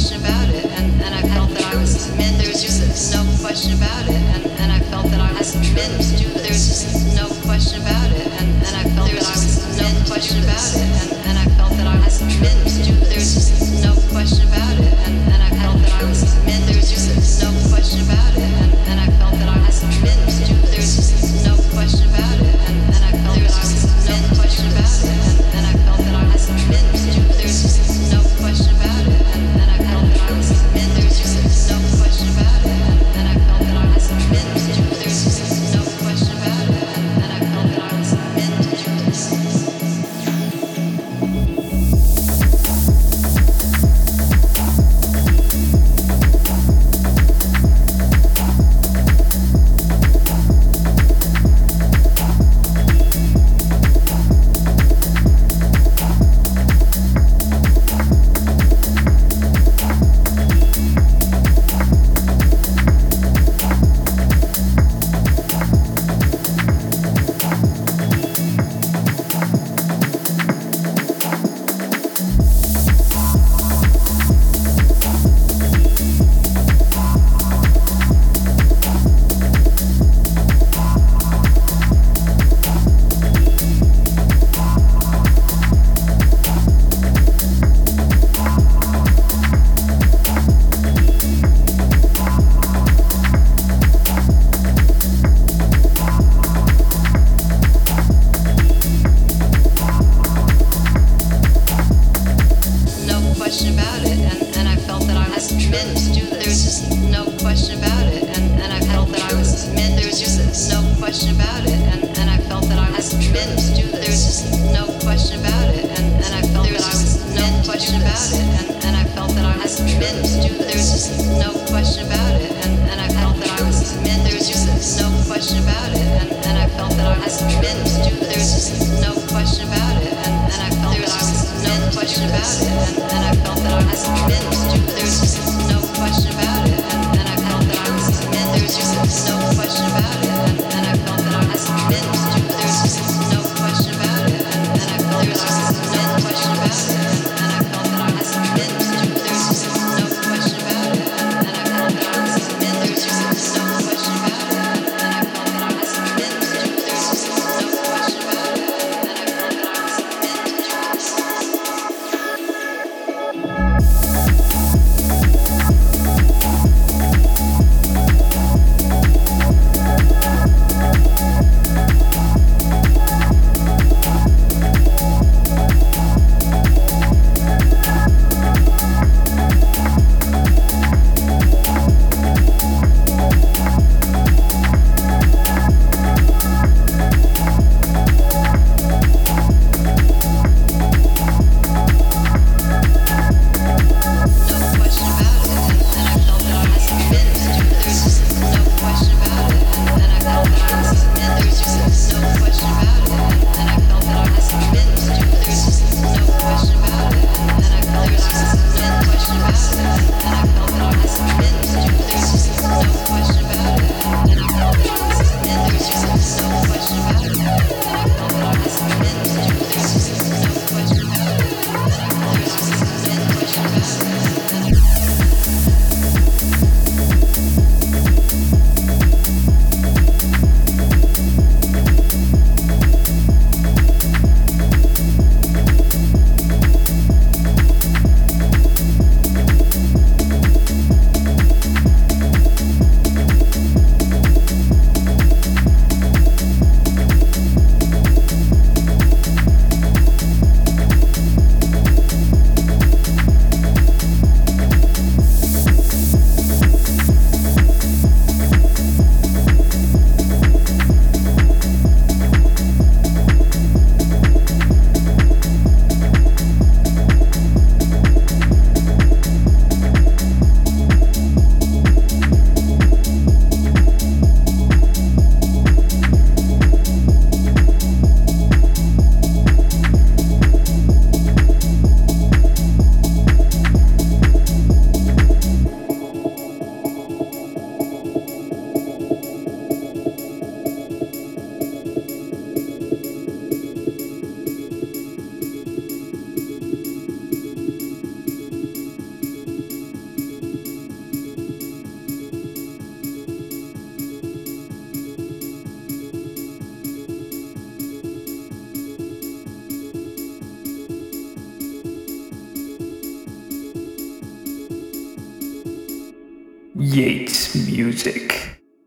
Música